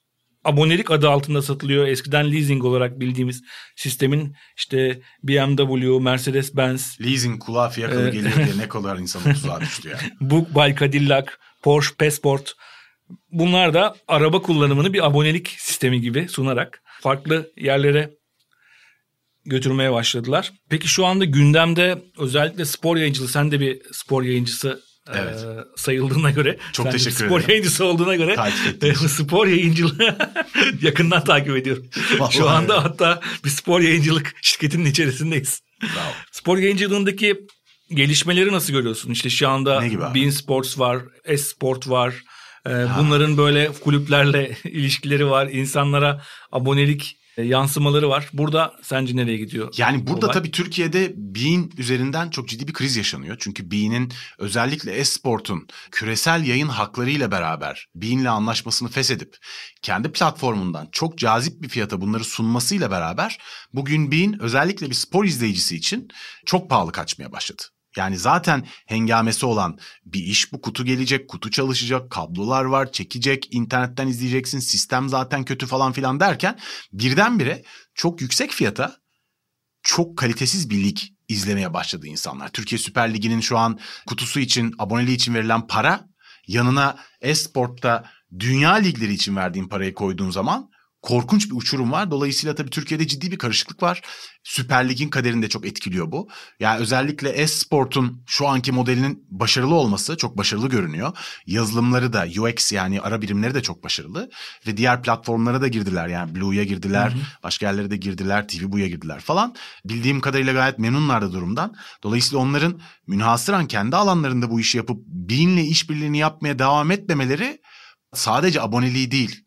abonelik adı altında satılıyor. Eskiden leasing olarak bildiğimiz sistemin işte BMW, Mercedes-Benz. Leasing kulağa fiyakalı geliyor diye (laughs) ne kadar insanın tuzağa düştü yani. Book by Cadillac, Porsche Passport. Bunlar da araba kullanımını bir abonelik sistemi gibi sunarak farklı yerlere götürmeye başladılar. Peki şu anda gündemde özellikle spor yayıncılığı, sen de bir spor yayıncısı Evet. E, sayıldığına göre. Çok teşekkür spor ederim. Spor yayıncısı olduğuna göre. E, spor yayıncılığı (laughs) yakından takip ediyorum. Vallahi Şu anda öyle. hatta bir spor yayıncılık şirketinin içerisindeyiz. Bravo. Spor yayıncılığındaki gelişmeleri nasıl görüyorsun? İşte şu anda Bean Sports var, S-Sport var. E, bunların böyle kulüplerle (laughs) ilişkileri var. İnsanlara abonelik yansımaları var. Burada sence nereye gidiyor? Yani burada olay? tabii Türkiye'de Bein üzerinden çok ciddi bir kriz yaşanıyor. Çünkü Bein'in özellikle Esport'un küresel yayın haklarıyla beraber Bein'le anlaşmasını feshedip kendi platformundan çok cazip bir fiyata bunları sunmasıyla beraber bugün Bein özellikle bir spor izleyicisi için çok pahalı kaçmaya başladı. Yani zaten hengamesi olan bir iş bu kutu gelecek, kutu çalışacak, kablolar var, çekecek, internetten izleyeceksin, sistem zaten kötü falan filan derken birdenbire çok yüksek fiyata çok kalitesiz bir lig izlemeye başladı insanlar. Türkiye Süper Ligi'nin şu an kutusu için, aboneliği için verilen para yanına Esport'ta dünya ligleri için verdiğin parayı koyduğun zaman korkunç bir uçurum var. Dolayısıyla tabii Türkiye'de ciddi bir karışıklık var. Süper Lig'in kaderini de çok etkiliyor bu. Yani özellikle Esport'un şu anki modelinin başarılı olması çok başarılı görünüyor. Yazılımları da UX yani ara birimleri de çok başarılı. Ve diğer platformlara da girdiler. Yani Blue'ya girdiler, hı hı. başka yerlere de girdiler, TV Bu'ya girdiler falan. Bildiğim kadarıyla gayet memnunlar da durumdan. Dolayısıyla onların münhasıran kendi alanlarında bu işi yapıp Bean'le işbirliğini yapmaya devam etmemeleri sadece aboneliği değil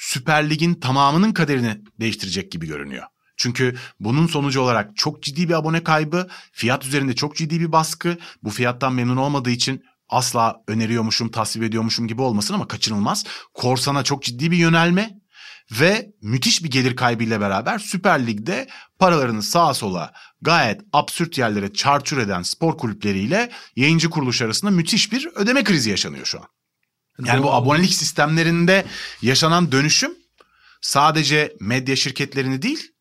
Süper Lig'in tamamının kaderini değiştirecek gibi görünüyor. Çünkü bunun sonucu olarak çok ciddi bir abone kaybı, fiyat üzerinde çok ciddi bir baskı. Bu fiyattan memnun olmadığı için asla öneriyormuşum, tasvip ediyormuşum gibi olmasın ama kaçınılmaz. Korsana çok ciddi bir yönelme ve müthiş bir gelir kaybıyla beraber Süper Lig'de paralarını sağa sola gayet absürt yerlere çarçur eden spor kulüpleriyle yayıncı kuruluş arasında müthiş bir ödeme krizi yaşanıyor şu an. Yani bu abonelik sistemlerinde yaşanan dönüşüm sadece medya şirketlerini değil,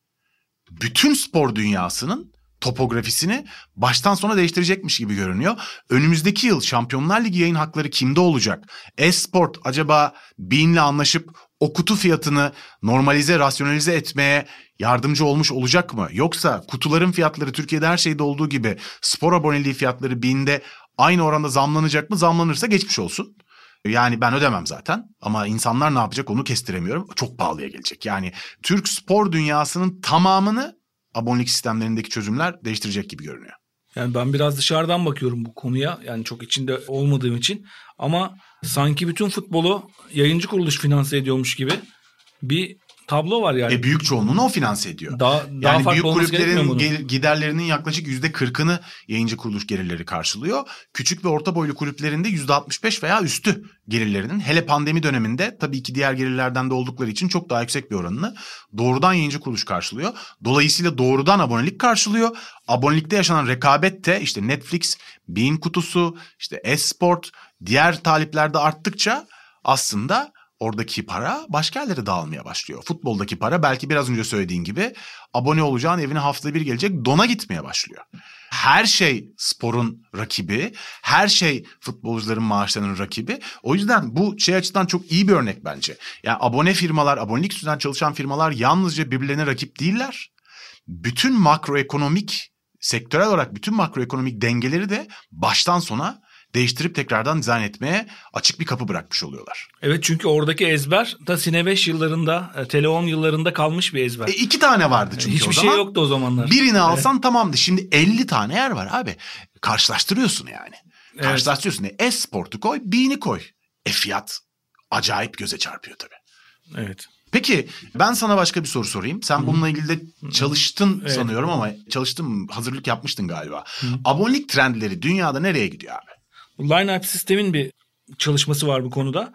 bütün spor dünyasının topografisini baştan sona değiştirecekmiş gibi görünüyor. Önümüzdeki yıl Şampiyonlar Ligi yayın hakları kimde olacak? Esport acaba Bean'le anlaşıp o kutu fiyatını normalize, rasyonalize etmeye yardımcı olmuş olacak mı? Yoksa kutuların fiyatları Türkiye'de her şeyde olduğu gibi spor aboneliği fiyatları Bean'de aynı oranda zamlanacak mı? Zamlanırsa geçmiş olsun. Yani ben ödemem zaten ama insanlar ne yapacak onu kestiremiyorum. Çok pahalıya gelecek. Yani Türk spor dünyasının tamamını abonelik sistemlerindeki çözümler değiştirecek gibi görünüyor. Yani ben biraz dışarıdan bakıyorum bu konuya. Yani çok içinde olmadığım için. Ama sanki bütün futbolu yayıncı kuruluş finanse ediyormuş gibi bir tablo var yani. E büyük çoğunluğunu o finanse ediyor. Daha, daha yani büyük kulüplerin gel- giderlerinin yaklaşık yüzde kırkını yayıncı kuruluş gelirleri karşılıyor. Küçük ve orta boylu kulüplerinde yüzde 65 veya üstü gelirlerinin hele pandemi döneminde tabii ki diğer gelirlerden de oldukları için çok daha yüksek bir oranını doğrudan yayıncı kuruluş karşılıyor. Dolayısıyla doğrudan abonelik karşılıyor. Abonelikte yaşanan rekabet de işte Netflix, Bean kutusu, işte Esport, diğer taliplerde arttıkça aslında oradaki para başka yerlere dağılmaya başlıyor. Futboldaki para belki biraz önce söylediğin gibi abone olacağın evine haftada bir gelecek dona gitmeye başlıyor. Her şey sporun rakibi, her şey futbolcuların maaşlarının rakibi. O yüzden bu şey açıdan çok iyi bir örnek bence. Yani abone firmalar, abonelik üstünden çalışan firmalar yalnızca birbirlerine rakip değiller. Bütün makroekonomik, sektörel olarak bütün makroekonomik dengeleri de baştan sona değiştirip tekrardan dizayn etmeye açık bir kapı bırakmış oluyorlar. Evet çünkü oradaki ezber da Sine 5 yıllarında, e, Tele 10 yıllarında kalmış bir ezber. E iki tane vardı çünkü Hiçbir o şey zaman. yoktu o zamanlar. Birini alsan tamamdı. Şimdi 50 tane yer var abi. Karşılaştırıyorsun yani. Evet. Karşılaştırıyorsun. E, Esport'u koy, Bean'i koy. E fiyat acayip göze çarpıyor tabii. Evet. Peki ben sana başka bir soru sorayım. Sen bununla ilgili de çalıştın Evet. sanıyorum ama çalıştın? Hazırlık yapmıştın galiba. Abonelik trendleri dünyada nereye gidiyor abi? Line-up sistemin bir çalışması var bu konuda.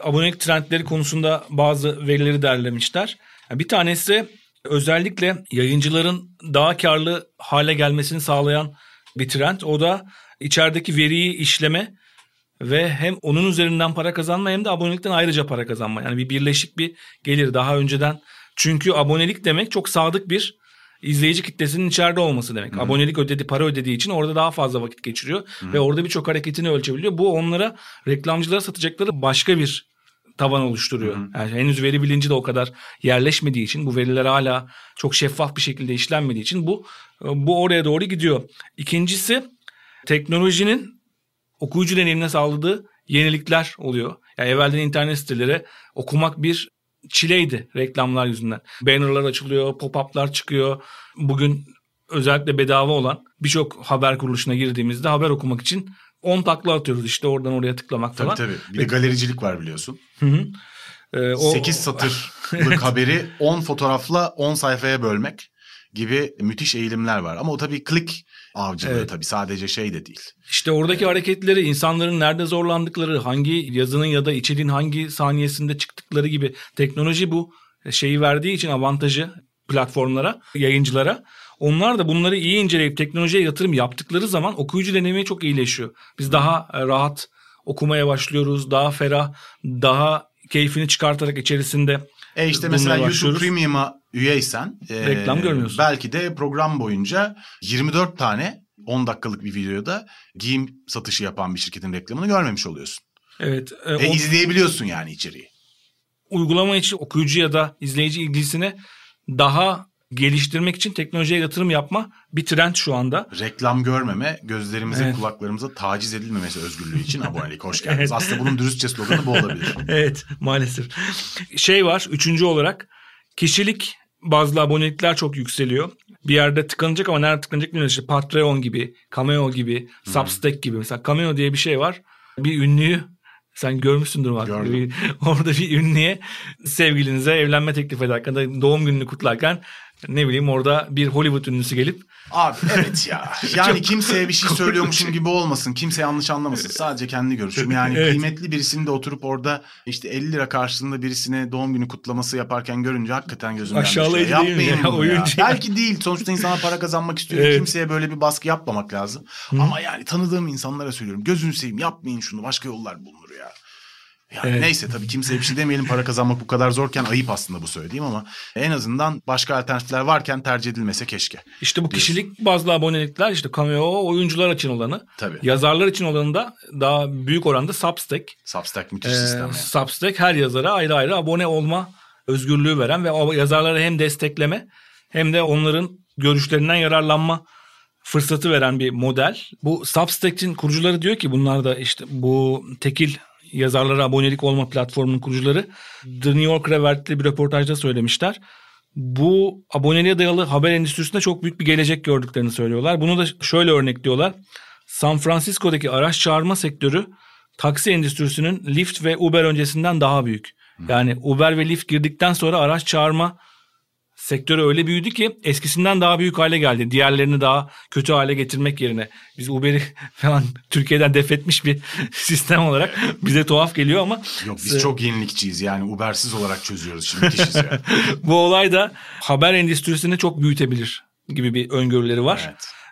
Abonelik trendleri konusunda bazı verileri derlemişler. Yani Bir tanesi özellikle yayıncıların daha karlı hale gelmesini sağlayan bir trend. O da içerideki veriyi işleme ve hem onun üzerinden para kazanma hem de abonelikten ayrıca para kazanma. Yani bir birleşik bir gelir daha önceden. Çünkü abonelik demek çok sadık bir izleyici kitlesinin içeride olması demek. Abonelik ödedi, para ödediği için orada daha fazla vakit geçiriyor ve orada birçok hareketini ölçebiliyor. Bu onlara reklamcılara satacakları başka bir taban oluşturuyor. Yani henüz veri bilinci de o kadar yerleşmediği için bu veriler hala çok şeffaf bir şekilde işlenmediği için bu bu oraya doğru gidiyor. İkincisi teknolojinin okuyucu deneyimine sağladığı yenilikler oluyor. Yani evvelden internet siteleri okumak bir çileydi reklamlar yüzünden. Bannerlar açılıyor, pop-up'lar çıkıyor. Bugün özellikle bedava olan birçok haber kuruluşuna girdiğimizde haber okumak için 10 takla atıyoruz işte oradan oraya tıklamak Tabii falan. tabii. Bir de galericilik var biliyorsun. Hı hı. Ee, o- 8 satırlık (laughs) haberi 10 fotoğrafla 10 sayfaya bölmek gibi müthiş eğilimler var. Ama o tabii klik avcılığı Evet. tabii sadece şey de değil. İşte oradaki hareketleri, insanların nerede zorlandıkları, hangi yazının ya da içeriğin hangi saniyesinde çıktıkları gibi teknoloji bu şeyi verdiği için avantajı platformlara, yayıncılara. Onlar da bunları iyi inceleyip teknolojiye yatırım yaptıkları zaman okuyucu deneyimi çok iyileşiyor. Biz daha e, rahat okumaya başlıyoruz, daha ferah, daha keyfini çıkartarak içerisinde E işte mesela YouTube başlıyoruz. Premium'a üyeysen e, Reklam görmüyorsun. Belki de program boyunca 24 tane 10 dakikalık bir videoda giyim satışı yapan bir şirketin reklamını görmemiş oluyorsun. Evet, e, E, o izleyebiliyorsun yani içeriği. uygulama için okuyucu ya da izleyici ilgisini daha geliştirmek için teknolojiye yatırım yapma bir trend şu anda. Reklam görmeme, gözlerimize, Evet. kulaklarımıza taciz edilmemesi özgürlüğü için (laughs) abonelik. Hoş geldiniz. Aslında bunun dürüstçe sloganı bu olabilir. (laughs) evet maalesef. Şey var üçüncü olarak kişilik bazlı abonelikler çok yükseliyor. Bir yerde tıkanacak ama nerede tıkanacak bilmiyoruz. İşte Patreon gibi, Cameo gibi, Substack gibi. Mesela Cameo diye bir şey var. Bir ünlüyü sen görmüşsündür bak. Gördüm. Bir- (laughs) orada bir ünlüye sevgilinize evlenme teklif ederken de doğum gününü kutlarken ne bileyim orada bir Hollywood ünlüsü gelip Abi evet ya. (laughs) Yani kimseye bir şey söylüyormuşum gibi olmasın. Kimse yanlış anlamasın. Sadece kendi görüşüm. Yani Evet. kıymetli birisini de oturup orada işte 50 lira karşılığında birisine doğum günü kutlaması yaparken görünce hakikaten gözümden Aşağılayıcı düşüyor. değil mi Yapmayın ya? bunu ya. Belki değil. Sonuçta insanlar para kazanmak istiyor. Evet. Kimseye böyle bir baskı yapmamak lazım. Ama yani tanıdığım insanlara söylüyorum. Gözünü seveyim yapmayın şunu. Başka yollar bulunur ya. Yani Evet. neyse tabii kimseye bir şey demeyelim para kazanmak bu kadar zorken ayıp aslında bu söylediğim ama en azından başka alternatifler varken tercih edilmese keşke. işte bu Diyorsun. kişilik bazlı abonelikler işte cameo oyuncular için olanı. Tabii. Yazarlar için olanı da daha büyük oranda Substack. Substack müthiş Ee, sistem yani. Substack her yazara ayrı ayrı abone olma özgürlüğü veren ve o yazarları hem destekleme hem de onların görüşlerinden yararlanma fırsatı veren bir model. Bu Substack'in kurucuları diyor ki bunlar da işte bu tekil yazarlara abonelik olma platformunun kurucuları The New Yorker'a verdikleri bir röportajda söylemişler. Bu aboneliğe dayalı haber endüstrisinde çok büyük bir gelecek gördüklerini söylüyorlar. Bunu da şöyle örnekliyorlar. San Francisco'daki araç çağırma sektörü taksi endüstrisinin Lyft ve Uber öncesinden daha büyük. Yani Uber ve Lyft girdikten sonra araç çağırma sektörü öyle büyüdü ki eskisinden daha büyük hale geldi. Diğerlerini daha kötü hale getirmek yerine biz Uber'i (laughs) falan Türkiye'den defetmiş bir (laughs) sistem olarak bize tuhaf geliyor ama Yok biz çok yenilikçiyiz yani Uber'siz olarak çözüyoruz şimdi müthişiz ya. (laughs) bu olay da haber endüstrisini çok büyütebilir gibi bir öngörüleri var.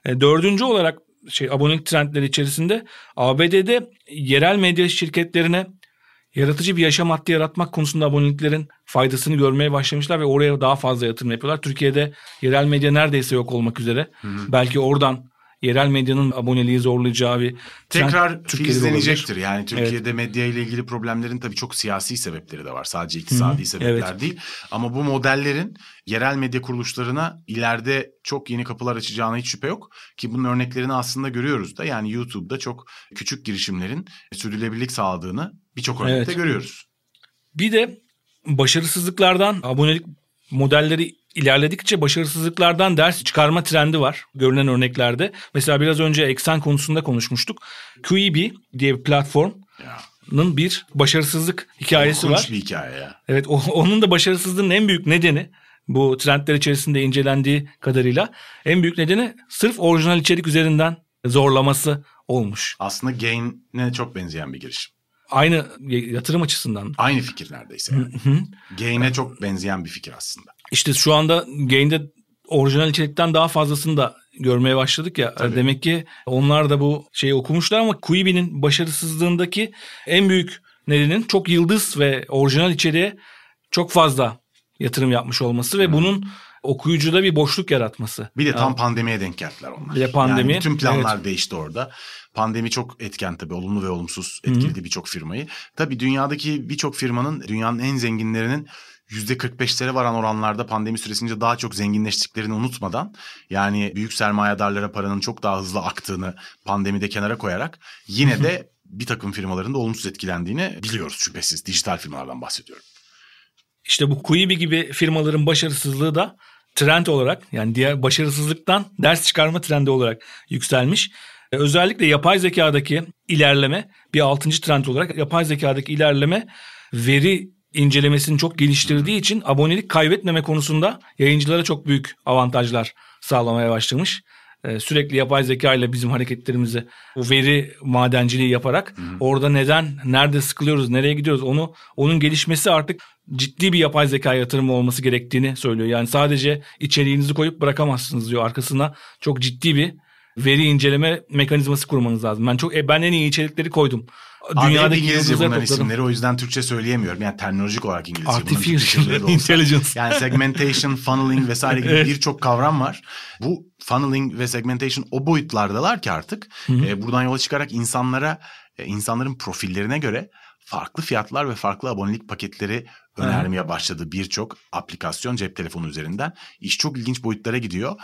Evet. E, Dördüncü olarak şey abonelik trendleri içerisinde ABD'de yerel medya şirketlerine yaratıcı bir yaşam hattı yaratmak konusunda aboneliklerin faydasını görmeye başlamışlar ve oraya daha fazla yatırım yapıyorlar. Türkiye'de yerel medya neredeyse yok olmak üzere. Belki oradan yerel medyanın aboneliği zorlayacağı bir Tekrar filizlenecektir. Yani Türkiye'de medya ile ilgili problemlerin tabii çok siyasi sebepleri de var. Sadece iktisadi sebepler evet. değil. Ama bu modellerin yerel medya kuruluşlarına ileride çok yeni kapılar açacağına hiç şüphe yok. Ki bunun örneklerini aslında görüyoruz da. Yani YouTube'da çok küçük girişimlerin sürdürülebilirlik sağladığını birçok örnekte Evet. görüyoruz. Bir de başarısızlıklardan abonelik modelleri ilerledikçe başarısızlıklardan ders çıkarma trendi var görünen örneklerde. Mesela biraz önce eksen konusunda konuşmuştuk. QEB diye bir platformun Ya, bir başarısızlık hikayesi korkunç var. bir hikaye ya. Evet o- onun da başarısızlığının en büyük nedeni bu trendler içerisinde incelendiği kadarıyla en büyük nedeni sırf orijinal içerik üzerinden zorlaması olmuş. Aslında Gain'e çok benzeyen bir girişim. Aynı yatırım açısından. Aynı fikir neredeyse yani. Gain'e çok benzeyen bir fikir aslında. İşte şu anda Gain'de orijinal içerikten daha fazlasını da görmeye başladık ya. Tabii. Demek ki onlar da bu şeyi okumuşlar ama Quibi'nin başarısızlığındaki en büyük nedenin çok yıldız ve orijinal içeriğe çok fazla yatırım yapmış olması ve bunun okuyucuda bir boşluk yaratması. Bir de tam Ya, pandemiye denk geldiler onlar. Bir de pandemi, Yani bütün planlar değişti orada. Pandemi çok etken tabii olumlu ve olumsuz etkiledi birçok firmayı. Tabii dünyadaki birçok firmanın dünyanın en zenginlerinin %45'lere varan oranlarda pandemi süresince daha çok zenginleştiklerini unutmadan yani büyük sermayedarlara paranın çok daha hızlı aktığını pandemide kenara koyarak yine de bir takım firmaların da olumsuz etkilendiğini biliyoruz şüphesiz. Dijital firmalardan bahsediyorum. İşte bu Quibi gibi firmaların başarısızlığı da trend olarak yani diğer başarısızlıktan ders çıkarma trendi olarak yükselmiş. E, Özellikle yapay zekadaki ilerleme bir altıncı trend olarak yapay zekadaki ilerleme veri incelemesini çok geliştirdiği için abonelik kaybetmeme konusunda yayıncılara çok büyük avantajlar sağlamaya başlamış. E, Sürekli yapay zeka ile bizim hareketlerimizi bu veri madenciliği yaparak orada neden, nerede sıkılıyoruz, nereye gidiyoruz onu onun gelişmesi artık ciddi bir yapay zeka yatırımı olması gerektiğini söylüyor. Yani sadece içeriğinizi koyup bırakamazsınız diyor. Arkasına çok ciddi bir veri inceleme mekanizması kurmanız lazım. Ben çok e, ben en iyi içerikleri koydum. Dünyadaki İngilizce bunların topladım. isimleri o yüzden Türkçe söyleyemiyorum. Yani terminolojik olarak İngilizce. Artificial (laughs) intelligence. Yani segmentation, funneling vesaire gibi Evet. birçok kavram var. Bu funneling ve segmentation o boyutlardalar ki artık. E, buradan yola çıkarak insanlara, e, insanların profillerine göre farklı fiyatlar ve farklı abonelik paketleri önermeye başladı birçok aplikasyon cep telefonu üzerinden. İş çok ilginç boyutlara gidiyor.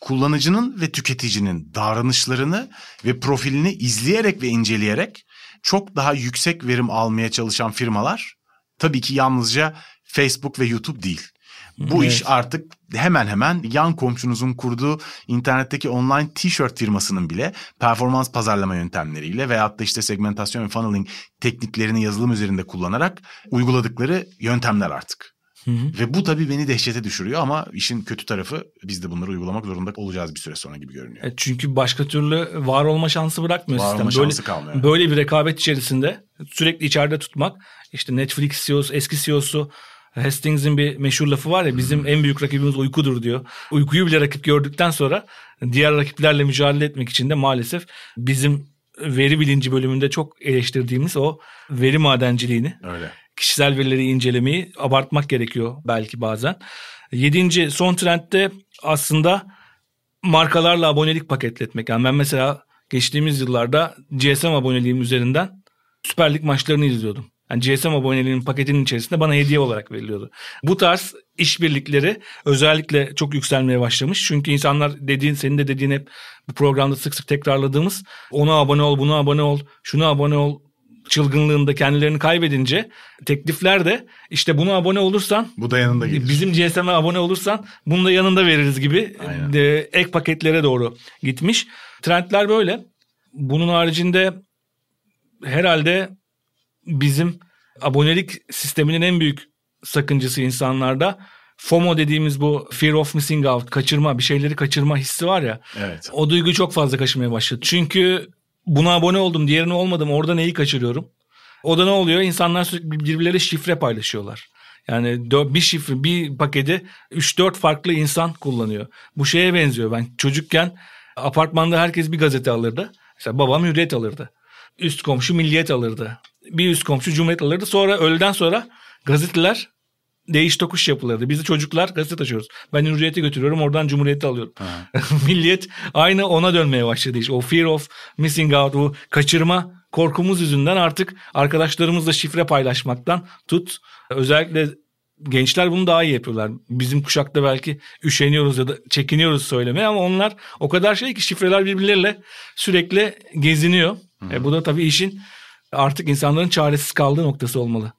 Kullanıcının ve tüketicinin davranışlarını ve profilini izleyerek ve inceleyerek çok daha yüksek verim almaya çalışan firmalar tabii ki yalnızca Facebook ve YouTube değil. Bu Evet. iş artık hemen hemen yan komşunuzun kurduğu internetteki online t-shirt firmasının bile performans pazarlama yöntemleriyle veyahut da işte segmentasyon ve funneling tekniklerini yazılım üzerinde kullanarak uyguladıkları yöntemler artık. Hı hı. Ve bu tabii beni dehşete düşürüyor ama işin kötü tarafı biz de bunları uygulamak zorunda olacağız bir süre sonra gibi görünüyor. E çünkü başka türlü var olma şansı bırakmıyor Var sistem. olma Böyle, şansı kalmıyor. böyle bir rekabet içerisinde sürekli içeride tutmak. İşte Netflix CEO'su, eski CEO'su Hastings'in bir meşhur lafı var ya bizim en büyük rakibimiz uykudur diyor. Uykuyu bile rakip gördükten sonra diğer rakiplerle mücadele etmek için de maalesef bizim veri bilinci bölümünde çok eleştirdiğimiz o veri madenciliğini Öyle. Kişisel verileri incelemeyi abartmak gerekiyor belki bazen. Yedinci son trendde aslında markalarla abonelik paketletmek. Yani ben mesela geçtiğimiz yıllarda GSM aboneliğim üzerinden Süper Lig maçlarını izliyordum. Yani GSM aboneliğinin paketinin içerisinde bana hediye olarak veriliyordu. Bu tarz işbirlikleri özellikle çok yükselmeye başlamış. Çünkü insanlar dediğin senin de dediğin hep bu programda sık sık tekrarladığımız ona abone ol, buna abone ol, şuna abone ol çılgınlığında kendilerini kaybedince teklifler de işte buna abone olursan Bu da yanında gelir. Bizim GSM'e abone olursan bunu da yanında veririz gibi Aynen. de, ek paketlere doğru gitmiş. Trendler böyle. Bunun haricinde herhalde bizim abonelik sisteminin en büyük sakıncası insanlarda FOMO dediğimiz bu fear of missing out, kaçırma, bir şeyleri kaçırma hissi var ya. Evet. O duygu çok fazla kaçmaya başladı. Çünkü buna abone oldum, diğerine olmadım. Orada neyi kaçırıyorum? O da ne oluyor? İnsanlar birbirleriyle şifre paylaşıyorlar. Yani bir şifre, bir paketi 3-4 farklı insan kullanıyor. Bu şeye benziyor. Ben çocukken apartmanda herkes bir gazete alırdı. Mesela babam Hürriyet alırdı. Üst komşu Milliyet alırdı. Bir üst komşu Cumhuriyet alırdı. Sonra öğleden sonra gazeteler değiş tokuş yapılırdı. Biz de çocuklar gazete taşıyoruz. Ben Hürriyet'i götürüyorum oradan Cumhuriyet'i alıyorum. (laughs) Milliyet aynı ona dönmeye başladı. İşte o fear of missing out, o kaçırma korkumuz yüzünden artık arkadaşlarımızla şifre paylaşmaktan tut. Özellikle gençler bunu daha iyi yapıyorlar. Bizim kuşakta belki üşeniyoruz ya da çekiniyoruz söylemeye ama onlar o kadar şey ki şifreler birbirleriyle sürekli geziniyor. E, bu da tabii işin artık insanların çaresiz kaldığı noktası olmalı.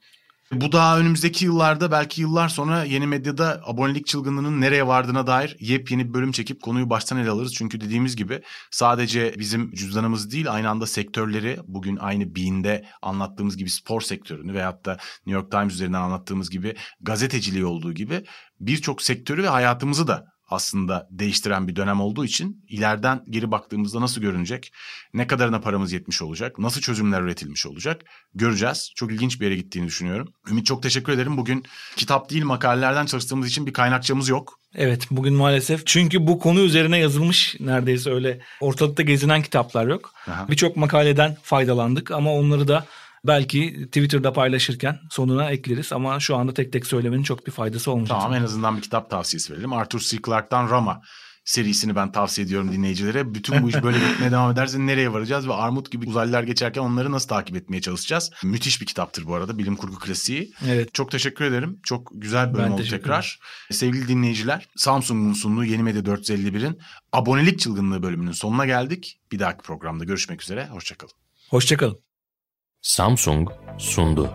Bu daha önümüzdeki yıllarda belki yıllar sonra yeni medyada abonelik çılgınlığının nereye vardığına dair yepyeni bir bölüm çekip konuyu baştan ele alırız. Çünkü dediğimiz gibi sadece bizim cüzdanımız değil aynı anda sektörleri bugün aynı Bean'de anlattığımız gibi spor sektörünü veyahut da New York Times üzerinden anlattığımız gibi gazeteciliği olduğu gibi birçok sektörü ve hayatımızı da aslında değiştiren bir dönem olduğu için ileriden geri baktığımızda nasıl görünecek, ne kadarına paramız yetmiş olacak, nasıl çözümler üretilmiş olacak göreceğiz. Çok ilginç bir yere gittiğini düşünüyorum. Ümit çok teşekkür ederim. Bugün kitap değil makalelerden çalıştığımız için bir kaynakçamız yok. Evet bugün maalesef çünkü bu konu üzerine yazılmış neredeyse öyle ortalıkta gezinen kitaplar yok. Birçok makaleden faydalandık ama onları da belki Twitter'da paylaşırken sonuna ekleriz ama şu anda tek tek söylemenin çok bir faydası olmayacak. Tamam en azından bir kitap tavsiyesi verelim. Arthur C. Clarke'dan Rama serisini ben tavsiye ediyorum dinleyicilere. Bütün bu iş böyle gitmeye devam ederse nereye varacağız ve armut gibi uzaylılar geçerken onları nasıl takip etmeye çalışacağız? Müthiş bir kitaptır bu arada bilim kurgu klasiği. Evet. Çok teşekkür ederim. Çok güzel bir bölüm Ben oldu tekrar. Sevgili dinleyiciler Samsung'un sunduğu Yeni Medya 451'in abonelik çılgınlığı bölümünün sonuna geldik. Bir dahaki programda görüşmek üzere. Hoşçakalın. Hoşçakalın. Samsung sundu.